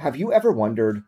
Have you ever wondered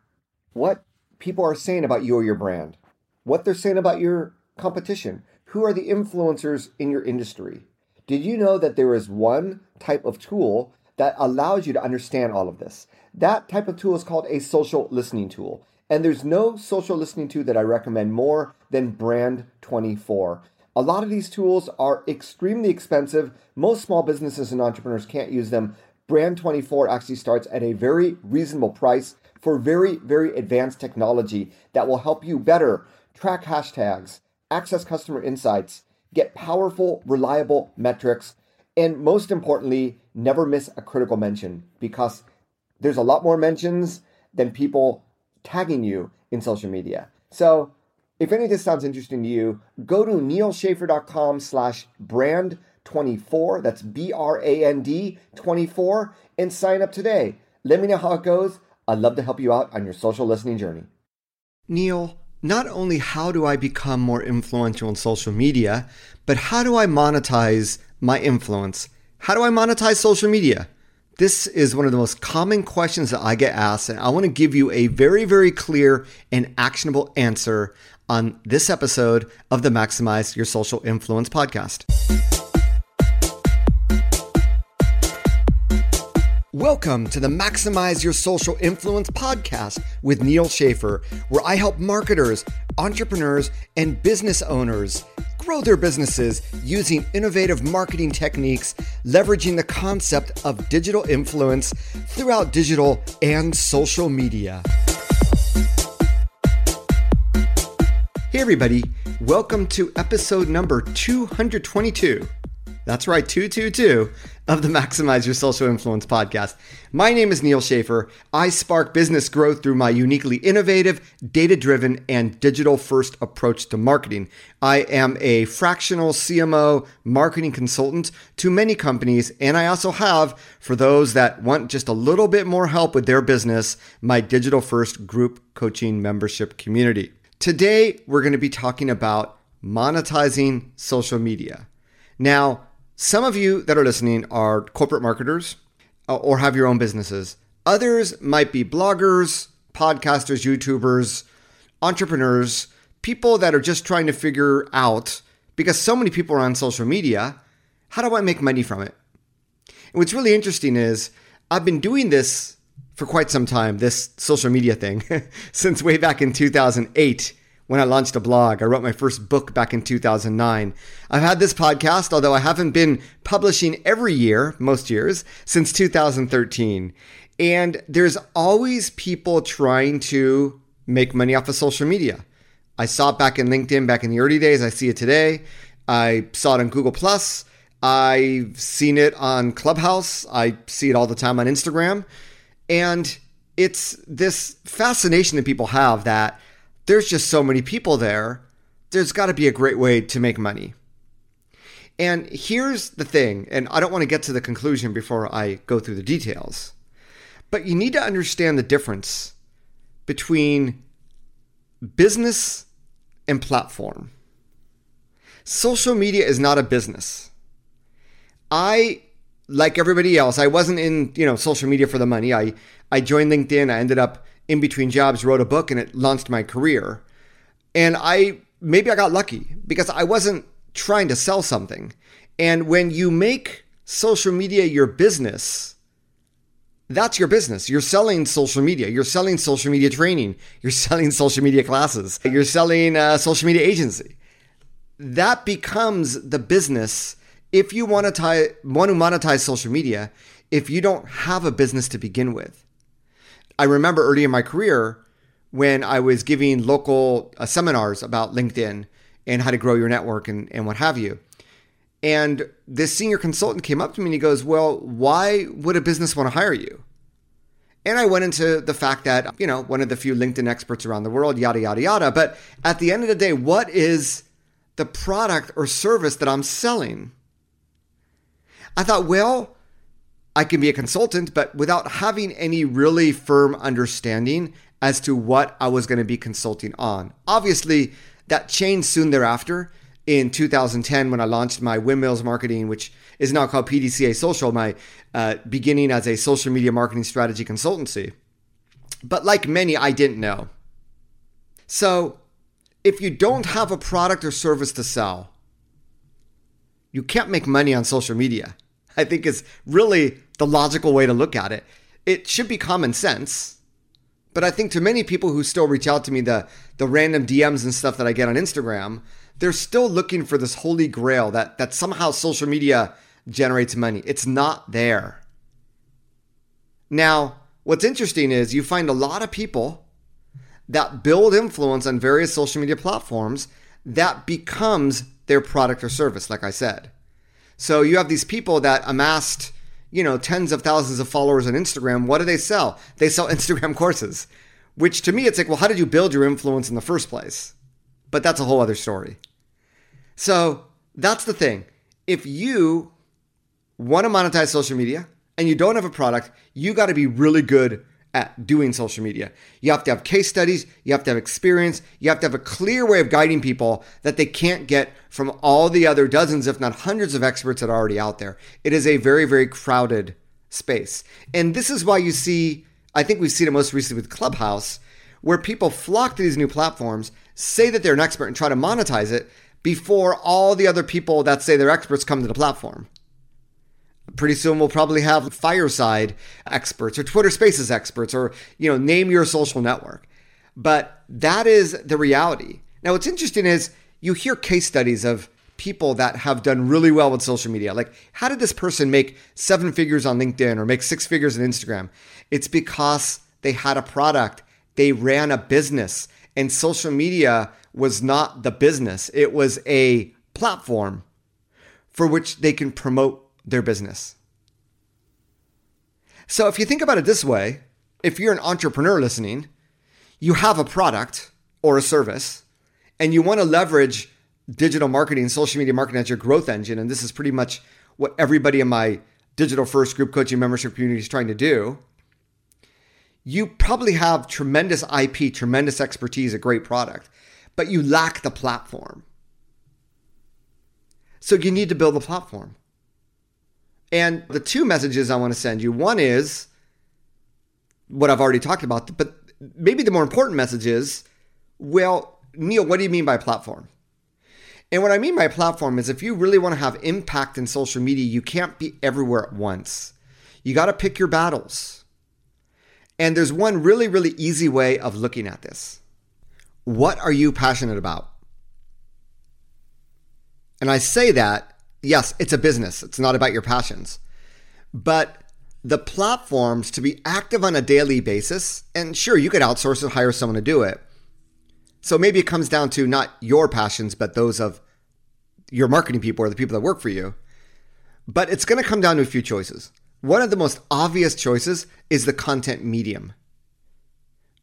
what people are saying about you or your brand? What they're saying about your competition? Who are the influencers in your industry? Did you know that there is one type of tool that allows you to understand all of this? That type of tool is called a social listening tool. And there's no social listening tool that I recommend more than Brand 24. A lot of these tools are extremely expensive. Most small businesses and entrepreneurs can't use them. Brand 24 actually starts at a very reasonable price for very, very advanced technology that will help you better track hashtags, access customer insights, get powerful, reliable metrics, and most importantly, never miss a critical mention because there's a lot more mentions than people tagging you in social media. So if any of this sounds interesting to you, go to nealschaffer.com slash brand 24. That's B R A N D 24 and sign up today. Let me know how it goes. I'd love to help you out on your social listening journey. Neal, not only how do I become more influential in social media, but how do I monetize my influence? How do I monetize social media? This is one of the most common questions that I get asked, and I want to give you a very, very clear and actionable answer on this episode of the Maximize Your Social Influence podcast. Welcome to the Maximize Your Social Influence podcast with Neal Schaffer, where I help marketers, entrepreneurs, and business owners grow their businesses using innovative marketing techniques, leveraging the concept of digital influence throughout digital and social media. Hey, everybody, welcome to episode number 222. That's right, 222 of the Maximize Your Social Influence podcast. My name is Neal Schaffer. I spark business growth through my uniquely innovative, data driven, and digital first approach to marketing. I am a fractional CMO marketing consultant to many companies, and I also have, for those that want just a little bit more help with their business, my digital first group coaching membership community. Today, we're going to be talking about monetizing social media. Now, some of you that are listening are corporate marketers uh, or have your own businesses. Others might be bloggers, podcasters, YouTubers, entrepreneurs, people that are just trying to figure out because so many people are on social media, how do I make money from it? And what's really interesting is I've been doing this for quite some time, this social media thing, since way back in 2008 when I launched a blog. I wrote my first book back in 2009. I've had this podcast, although I haven't been publishing every year, most years, since 2013. And there's always people trying to make money off of social media. I saw it back in LinkedIn back in the early days. I see it today. I saw it on Google Plus. I've seen it on Clubhouse. I see it all the time on Instagram. And it's this fascination that people have that there's just so many people there. There's got to be a great way to make money. And here's the thing, and I don't want to get to the conclusion before I go through the details, but you need to understand the difference between business and platform. Social media is not a business. I like everybody else, I wasn't in, you know, social media for the money. I I joined LinkedIn, I ended up in between jobs wrote a book and it launched my career. And I maybe I got lucky because I wasn't trying to sell something. And when you make social media your business, that's your business. You're selling social media. You're selling social media training. You're selling social media classes. You're selling a social media agency. That becomes the business if you want to, tie, want to monetize social media if you don't have a business to begin with. I remember early in my career when I was giving local uh, seminars about LinkedIn and how to grow your network and, and what have you. And this senior consultant came up to me and he goes, Well, why would a business want to hire you? And I went into the fact that, you know, one of the few LinkedIn experts around the world, yada, yada, yada. But at the end of the day, what is the product or service that I'm selling? I thought, well, I can be a consultant, but without having any really firm understanding as to what I was going to be consulting on. Obviously, that changed soon thereafter in 2010 when I launched my Windmills Marketing, which is now called PDCA Social, my uh, beginning as a social media marketing strategy consultancy. But like many, I didn't know. So if you don't have a product or service to sell, you can't make money on social media. I think is really the logical way to look at it. It should be common sense. But I think to many people who still reach out to me, the, the random DMs and stuff that I get on Instagram, they're still looking for this holy grail that, that somehow social media generates money. It's not there. Now, what's interesting is you find a lot of people that build influence on various social media platforms that becomes their product or service, like I said. So you have these people that amassed, you know, tens of thousands of followers on Instagram. What do they sell? They sell Instagram courses, which to me, it's like, well, how did you build your influence in the first place? But that's a whole other story. So that's the thing. If you want to monetize social media and you don't have a product, you got to be really good at doing social media. You have to have case studies, you have to have experience, you have to have a clear way of guiding people that they can't get from all the other dozens, if not hundreds of experts that are already out there. It is a very, very crowded space. And this is why you see, I think we've seen it most recently with Clubhouse, where people flock to these new platforms, say that they're an expert, and try to monetize it before all the other people that say they're experts come to the platform. Pretty soon we'll probably have fireside experts or Twitter Spaces experts or, you know, name your social network. But that is the reality. Now, what's interesting is you hear case studies of people that have done really well with social media. Like, how did this person make seven figures on LinkedIn or make six figures on Instagram? It's because they had a product, they ran a business, and social media was not the business, it was a platform for which they can promote their business. So if you think about it this way, if you're an entrepreneur listening, you have a product or a service and you want to leverage digital marketing, social media marketing as your growth engine, and this is pretty much what everybody in my digital first group coaching membership community is trying to do. You probably have tremendous IP, tremendous expertise, a great product, but you lack the platform. So you need to build the platform. And the two messages I want to send you one is what I've already talked about, but maybe the more important message is well, Neal, what do you mean by platform? And what I mean by platform is if you really want to have impact in social media, you can't be everywhere at once. You got to pick your battles. And there's one really, really easy way of looking at this. What are you passionate about? And I say that yes, it's a business. It's not about your passions. But the platforms to be active on a daily basis, and sure, you could outsource it, hire someone to do it. So maybe it comes down to not your passions, but those of your marketing people or the people that work for you. But it's going to come down to a few choices. One of the most obvious choices is the content medium.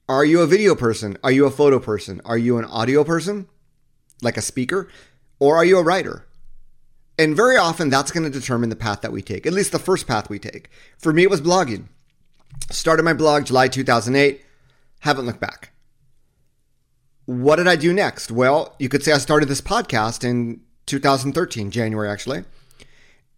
Are you a video person? Are you a photo person? Are you an audio person, like a speaker? Or are you a writer? And very often that's going to determine the path that we take, at least the first path we take. For me, it was blogging. Started my blog July 2008, haven't looked back. What did I do next? Well, you could say I started this podcast in 2013, January actually.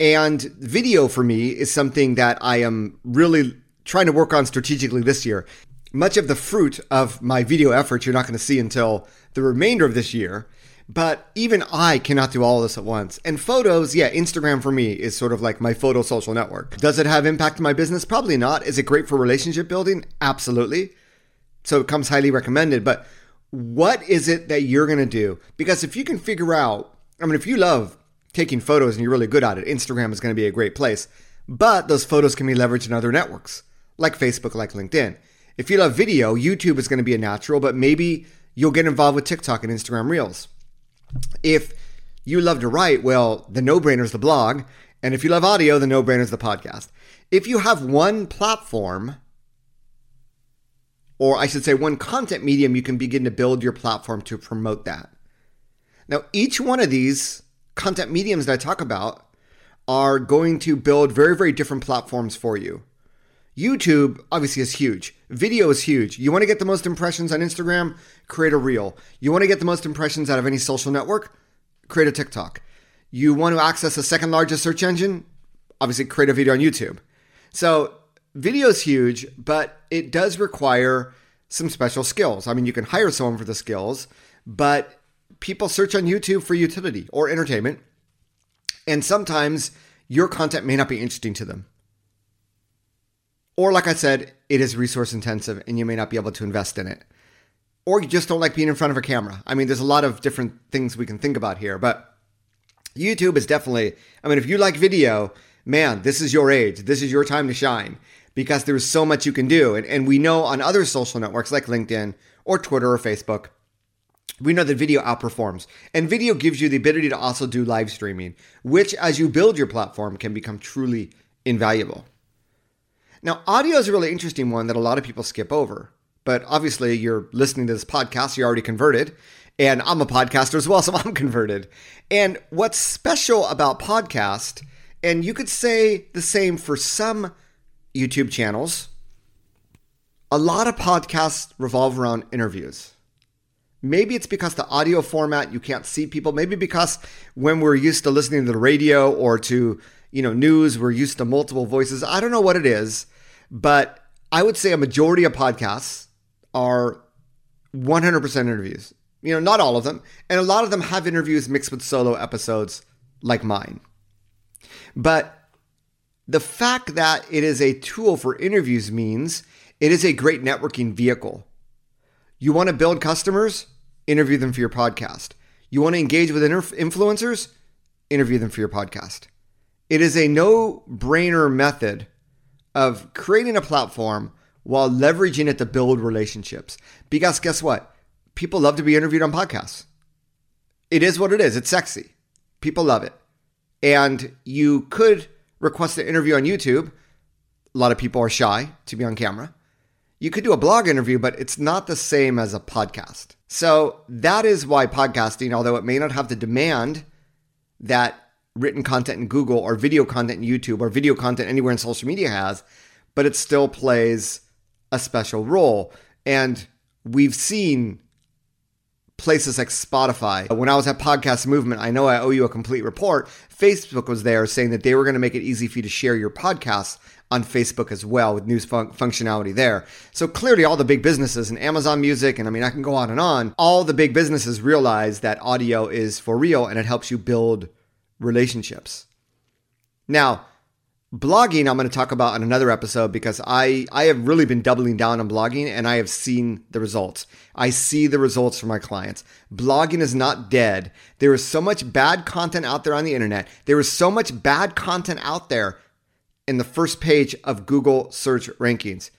And video for me is something that I am really trying to work on strategically this year. Much of the fruit of my video efforts you're not going to see until the remainder of this year. But even I cannot do all this at once. And photos, yeah, Instagram for me is sort of like my photo social network. Does it have impact on my business? Probably not. Is it great for relationship building? Absolutely. So it comes highly recommended. But what is it that you're going to do? Because if you can figure out, I mean, if you love taking photos and you're really good at it, Instagram is going to be a great place. But those photos can be leveraged in other networks like Facebook, like LinkedIn. If you love video, YouTube is going to be a natural, but maybe you'll get involved with TikTok and Instagram Reels. If you love to write, well, the no brainer is the blog. And if you love audio, the no brainer is the podcast. If you have one platform, or I should say one content medium, you can begin to build your platform to promote that. Now, each one of these content mediums that I talk about are going to build very, very different platforms for you. YouTube obviously is huge. Video is huge. You want to get the most impressions on Instagram? Create a reel. You want to get the most impressions out of any social network? Create a TikTok. You want to access the second largest search engine? Obviously, create a video on YouTube. So video is huge, but it does require some special skills. I mean, you can hire someone for the skills, but people search on YouTube for utility or entertainment. And sometimes your content may not be interesting to them. Or, like I said, it is resource intensive and you may not be able to invest in it. Or you just don't like being in front of a camera. I mean, there's a lot of different things we can think about here, but YouTube is definitely, I mean, if you like video, man, this is your age. This is your time to shine because there's so much you can do. And, and we know on other social networks like LinkedIn or Twitter or Facebook, we know that video outperforms. And video gives you the ability to also do live streaming, which as you build your platform can become truly invaluable. Now, audio is a really interesting one that a lot of people skip over. But obviously, you're listening to this podcast, you're already converted. And I'm a podcaster as well, so I'm converted. And what's special about podcast, and you could say the same for some YouTube channels, a lot of podcasts revolve around interviews. Maybe it's because the audio format you can't see people. Maybe because when we're used to listening to the radio or to you know news, we're used to multiple voices. I don't know what it is, but I would say a majority of podcasts are 100% interviews. You know, not all of them, and a lot of them have interviews mixed with solo episodes like mine. But the fact that it is a tool for interviews means it is a great networking vehicle. You want to build customers? Interview them for your podcast. You want to engage with influencers? Interview them for your podcast. It is a no brainer method of creating a platform while leveraging it to build relationships. Because guess what? People love to be interviewed on podcasts. It is what it is, it's sexy. People love it. And you could request an interview on YouTube. A lot of people are shy to be on camera you could do a blog interview, but it's not the same as a podcast. So that is why podcasting, although it may not have the demand that written content in Google or video content in YouTube or video content anywhere in social media has, but it still plays a special role. And we've seen places like Spotify. When I was at Podcast Movement, I know I owe you a complete report. Facebook was there saying that they were going to make it easy for you to share your podcasts on Facebook as well with news fun- functionality there. So clearly, all the big businesses and Amazon Music, and I mean, I can go on and on, all the big businesses realize that audio is for real and it helps you build relationships. Now, blogging, I'm going to talk about in another episode because I, I have really been doubling down on blogging and I have seen the results. I see the results for my clients. Blogging is not dead. There is so much bad content out there on the internet. There is so much bad content out there in the first page of Google search rankings.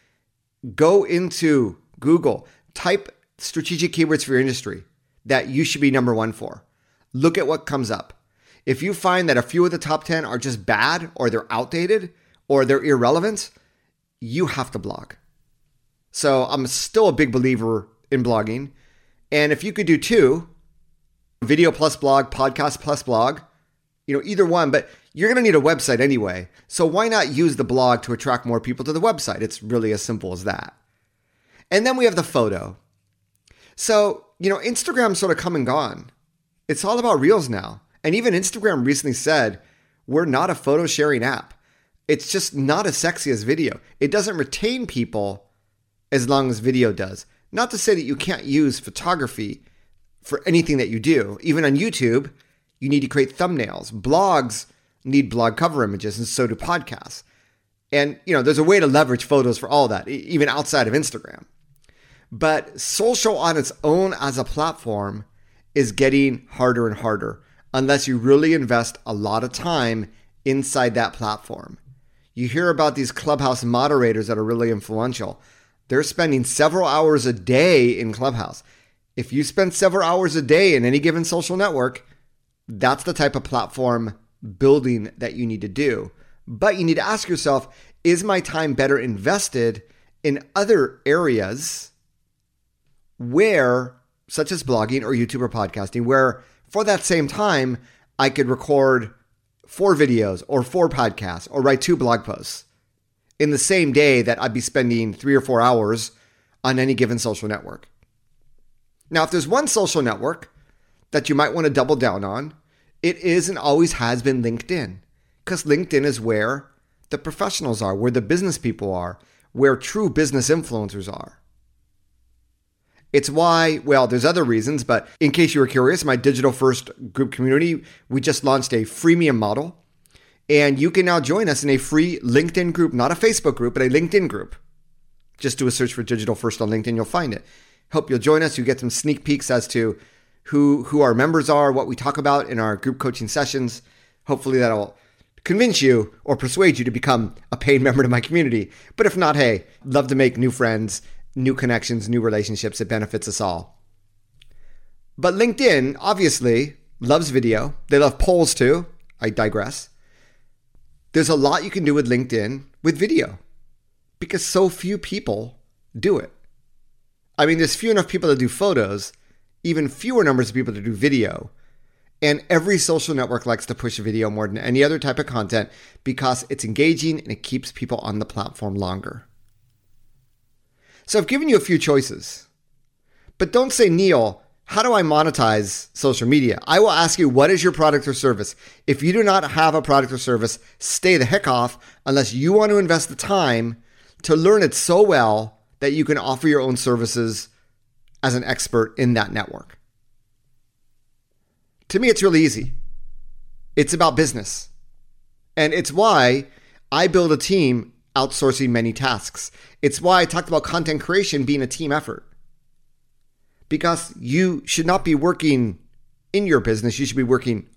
Go into Google, type strategic keywords for your industry that you should be number one for. Look at what comes up. If you find that a few of the top 10 are just bad or they're outdated or they're irrelevant, you have to blog. So I'm still a big believer in blogging. And if you could do two, video plus blog, podcast plus blog, you know, either one, but you're going to need a website anyway. So why not use the blog to attract more people to the website? It's really as simple as that. And then we have the photo. So, you know, Instagram's sort of come and gone. It's all about reels now. And even Instagram recently said, we're not a photo sharing app. It's just not as sexy as video. It doesn't retain people as long as video does. Not to say that you can't use photography for anything that you do. Even on YouTube, you need to create thumbnails. Blogs need blog cover images, and so do podcasts. And, you know, there's a way to leverage photos for all that, even outside of Instagram. But social on its own as a platform is getting harder and harder unless you really invest a lot of time inside that platform. You hear about these clubhouse moderators that are really influential. They're spending several hours a day in Clubhouse. If you spend several hours a day in any given social network, that's the type of platform building that you need to do. But you need to ask yourself is my time better invested in other areas where, such as blogging or YouTube or podcasting, where for that same time, I could record four videos or four podcasts or write two blog posts in the same day that I'd be spending three or four hours on any given social network. Now, if there's one social network that you might want to double down on, it is and always has been LinkedIn because LinkedIn is where the professionals are, where the business people are, where true business influencers are. It's why, well, there's other reasons, but in case you were curious, my digital first group community, we just launched a freemium model. And you can now join us in a free LinkedIn group, not a Facebook group, but a LinkedIn group. Just do a search for digital first on LinkedIn, you'll find it. Hope you'll join us. You get some sneak peeks as to who who our members are, what we talk about in our group coaching sessions. Hopefully that'll convince you or persuade you to become a paid member to my community. But if not, hey, love to make new friends, new connections, new relationships. It benefits us all. But LinkedIn obviously loves video. They love polls too. I digress. There's a lot you can do with LinkedIn with video because so few people do it. I mean, there's few enough people to do photos, even fewer numbers of people to do video. And every social network likes to push video more than any other type of content because it's engaging and it keeps people on the platform longer. So I've given you a few choices. But don't say, Neal, how do I monetize social media? I will ask you, what is your product or service? If you do not have a product or service, stay the heck off unless you want to invest the time to learn it so well that you can offer your own services as an expert in that network. To me, it's really easy. It's about business. And it's why I build a team outsourcing many tasks. It's why I talked about content creation being a team effort. Because you should not be working in your business, you should be working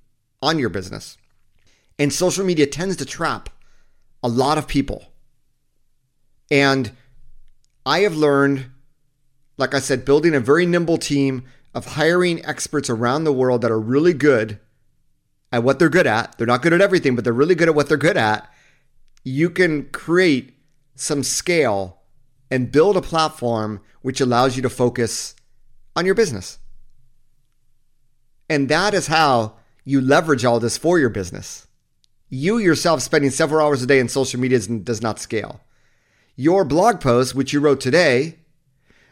on your business. And social media tends to trap a lot of people. And I have learned, like I said, building a very nimble team of hiring experts around the world that are really good at what they're good at. They're not good at everything, but they're really good at what they're good at. You can create some scale and build a platform which allows you to focus on your business. And that is how you leverage all this for your business. You yourself spending several hours a day in social media does not scale. Your blog post, which you wrote today,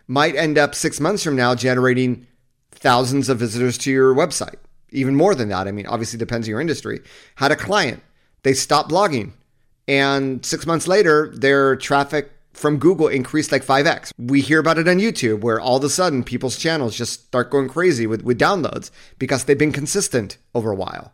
might end up six months from now generating thousands of visitors to your website. Even more than that. I mean, obviously depends on your industry. Had a client, they stopped blogging. And six months later, their traffic from Google increased like 5x. We hear about it on YouTube where all of a sudden people's channels just start going crazy with, with downloads because they've been consistent over a while.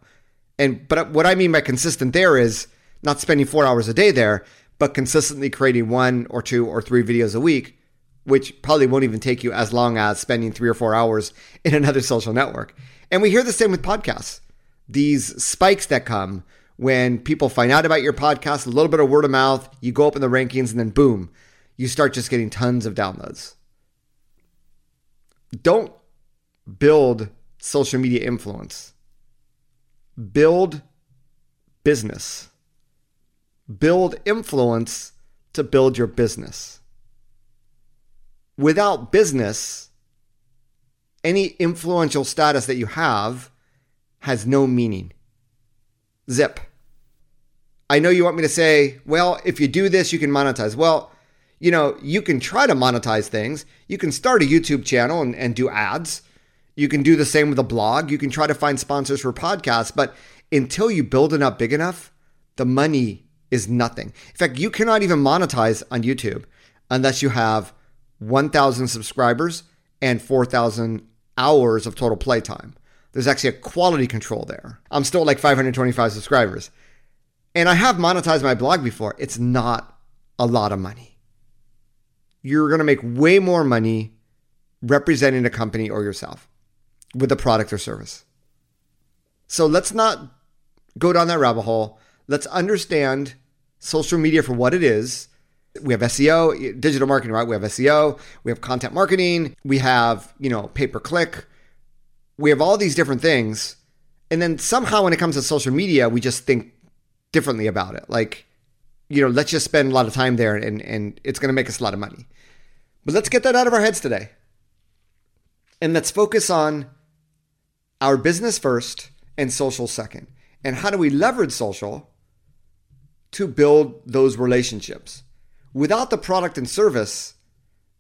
And but what I mean by consistent there is not spending four hours a day there, but consistently creating one or two or three videos a week, which probably won't even take you as long as spending three or four hours in another social network. And we hear the same with podcasts. These spikes that come when people find out about your podcast, a little bit of word of mouth, you go up in the rankings, and then boom, you start just getting tons of downloads. Don't build social media influence, build business build influence to build your business. Without business, any influential status that you have has no meaning. Zip. I know you want me to say, well, if you do this, you can monetize. Well, you know, you can try to monetize things. You can start a YouTube channel and, and do ads. You can do the same with a blog. You can try to find sponsors for podcasts. But until you build it up big enough, the money is nothing. In fact, you cannot even monetize on YouTube unless you have 1,000 subscribers and 4,000 hours of total playtime. There's actually a quality control there. I'm still like 525 subscribers. And I have monetized my blog before. It's not a lot of money. You're going to make way more money representing a company or yourself with a product or service. So let's not go down that rabbit hole. Let's understand social media for what it is. We have SEO, digital marketing, right? We have SEO, we have content marketing, we have, you know, pay per click. We have all these different things. And then somehow when it comes to social media, we just think differently about it. Like, you know, let's just spend a lot of time there and, and it's going to make us a lot of money. But let's get that out of our heads today. And let's focus on our business first and social second. And how do we leverage social to build those relationships. Without the product and service,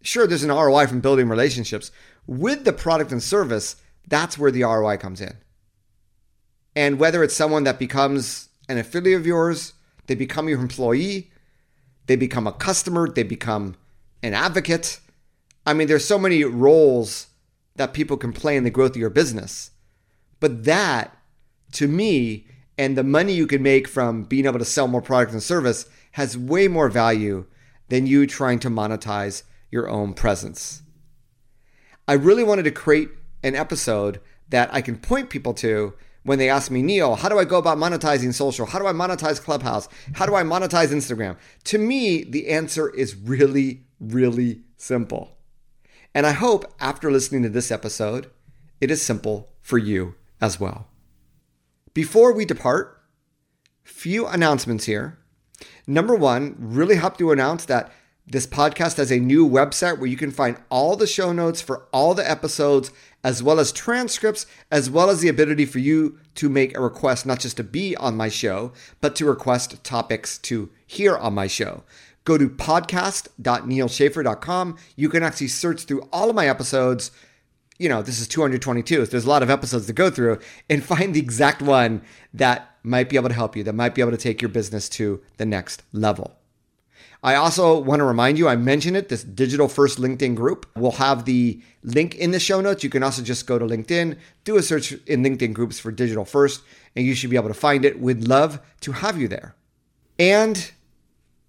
sure, there's an ROI from building relationships. With the product and service, that's where the ROI comes in. And whether it's someone that becomes an affiliate of yours, they become your employee, they become a customer, they become an advocate. I mean, there's so many roles that people can play in the growth of your business. But that, to me, and the money you can make from being able to sell more products and service has way more value than you trying to monetize your own presence. I really wanted to create an episode that I can point people to when they ask me, Neal, how do I go about monetizing social? How do I monetize Clubhouse? How do I monetize Instagram? To me, the answer is really, really simple. And I hope after listening to this episode, it is simple for you as well. Before we depart, few announcements here. Number one, really happy to announce that this podcast has a new website where you can find all the show notes for all the episodes, as well as transcripts, as well as the ability for you to make a request, not just to be on my show, but to request topics to hear on my show. Go to podcast.nealschaffer.com. You can actually search through all of my episodes. You know, this is 222, so there's a lot of episodes to go through and find the exact one that might be able to help you, that might be able to take your business to the next level. I also want to remind you, I mentioned it, this digital first LinkedIn group. We'll have the link in the show notes. You can also just go to LinkedIn, do a search in LinkedIn groups for digital first, and you should be able to find it. We'd love to have you there. And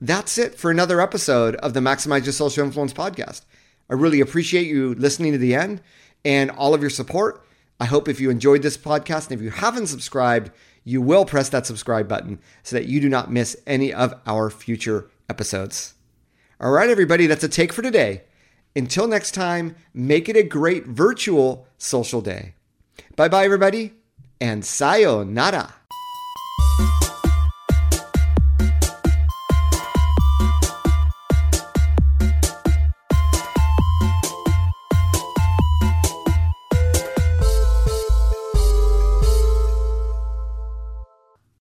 that's it for another episode of the Maximize Your Social Influence podcast. I really appreciate you listening to the end and all of your support. I hope if you enjoyed this podcast and if you haven't subscribed, you will press that subscribe button so that you do not miss any of our future episodes. All right, everybody, that's a take for today. Until next time, make it a great virtual social day. Bye bye, everybody, and sayonara.